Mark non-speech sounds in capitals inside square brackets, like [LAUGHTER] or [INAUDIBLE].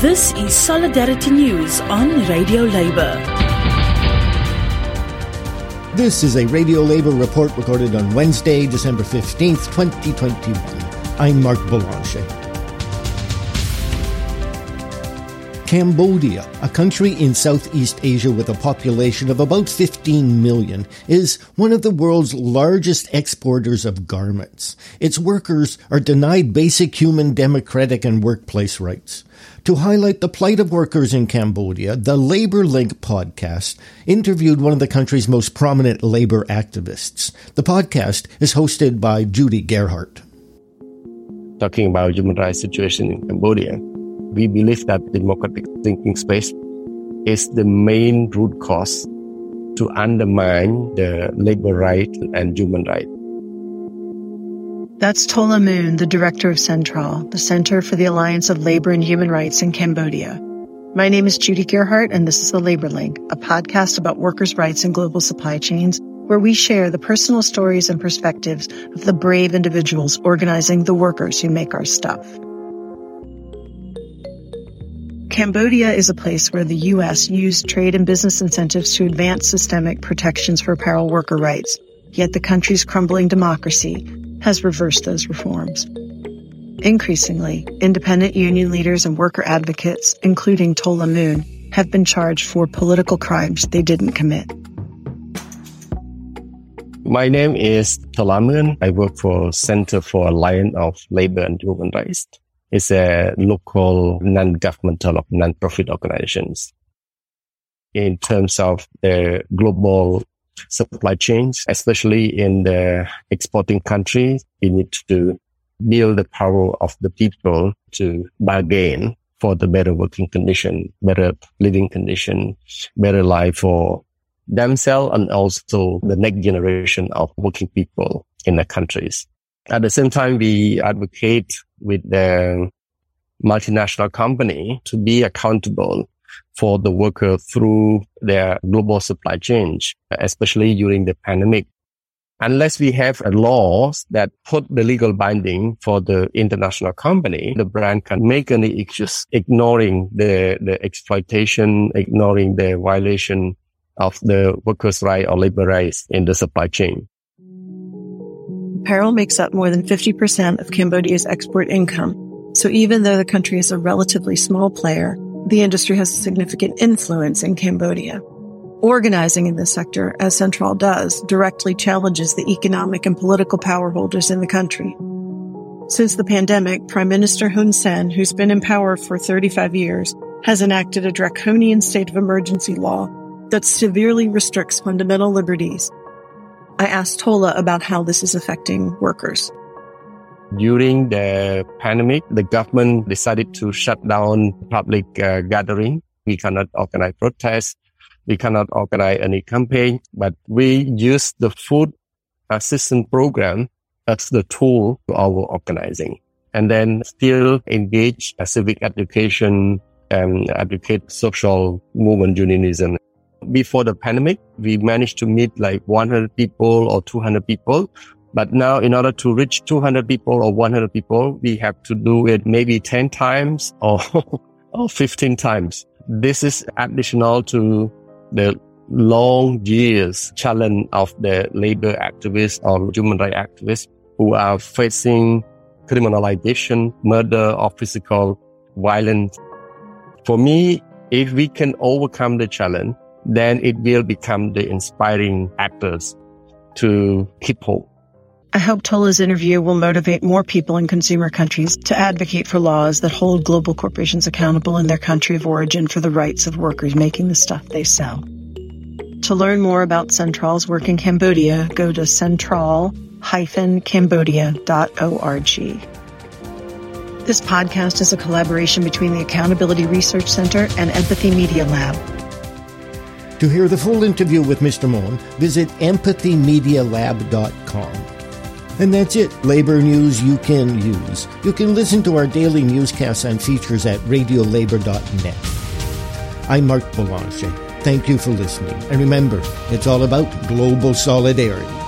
This is Solidarity News on Radio Labour. This is a Radio Labour report recorded on Wednesday, December 15th, 2021. I'm Mark Boulanger. Cambodia, a country in Southeast Asia with a population of about 15 million, is one of the world's largest exporters of garments. Its workers are denied basic human democratic and workplace rights. To highlight the plight of workers in Cambodia, the Labor Link podcast interviewed one of the country's most prominent labor activists. The podcast is hosted by Judy Gearhart. Talking about human rights situation in Cambodia, we believe that democratic thinking space is the main root cause to undermine the labor right and human right. That's Tola Moun, the director of Central, the Center for the Alliance of Labor and Human Rights in Cambodia. My name is Judy Gearhart, and this is the Labor Link, a podcast about workers' rights and global supply chains, where we share the personal stories and perspectives of the brave individuals organizing the workers who make our stuff. Cambodia is a place where the U.S. used trade and business incentives to advance systemic protections for apparel worker rights. Yet the country's crumbling democracy has reversed those reforms. Increasingly, independent union leaders and worker advocates, including Tola Moun, have been charged for political crimes they didn't commit. My name is Tola Moun. I work for Center for Alliance of Labor and Human Rights. It's a local non-governmental or non-profit organizations. In terms of the global supply chains, especially in the exporting countries, we need to build the power of the people to bargain for the better working condition, better living condition, better life for themselves and also the next generation of working people in the countries. At the same time, we advocate with the multinational company to be accountable for the worker through their global supply chain, especially during the pandemic. Unless we have a laws that put the legal binding for the international company, the brand can make any issues ignoring the, the exploitation, ignoring the violation of the workers' right or labor rights in the supply chain. Apparel makes up more than 50% of Cambodia's export income. So even though the country is a relatively small player, the industry has a significant influence in Cambodia. Organizing in this sector, as Central does, directly challenges the economic and political power holders in the country. Since the pandemic, Prime Minister Hun Sen, who's been in power for 35 years, has enacted a draconian state of emergency law that severely restricts fundamental liberties I asked Tola about how this is affecting workers. During the pandemic, the government decided to shut down public uh, gathering. We cannot organize protests. We cannot organize any campaign, but we use the food assistance program as the tool to our organizing and then still engage civic education and advocate social movement unionism before the pandemic, we managed to meet like 100 people or 200 people. But now in order to reach 200 people or 100 people, we have to do it maybe 10 times or, [LAUGHS] or 15 times. This is additional to the long years challenge of the labor activists or human rights activists who are facing criminalization, murder or physical violence. For me, if we can overcome the challenge, then it will become the inspiring actors to keep hope. I hope Tola's interview will motivate more people in consumer countries to advocate for laws that hold global corporations accountable in their country of origin for the rights of workers making the stuff they sell. To learn more about Central's work in Cambodia, go to central-cambodia.org. This podcast is a collaboration between the Accountability Research Center and Empathy Media Lab. To hear the full interview with Mr. Moun, visit empathymedialab.com. And that's it, labor news you can use. You can listen to our daily newscasts and features at radiolabor.net. I'm Mark Boulanger. Thank you for listening. And remember, it's all about global solidarity.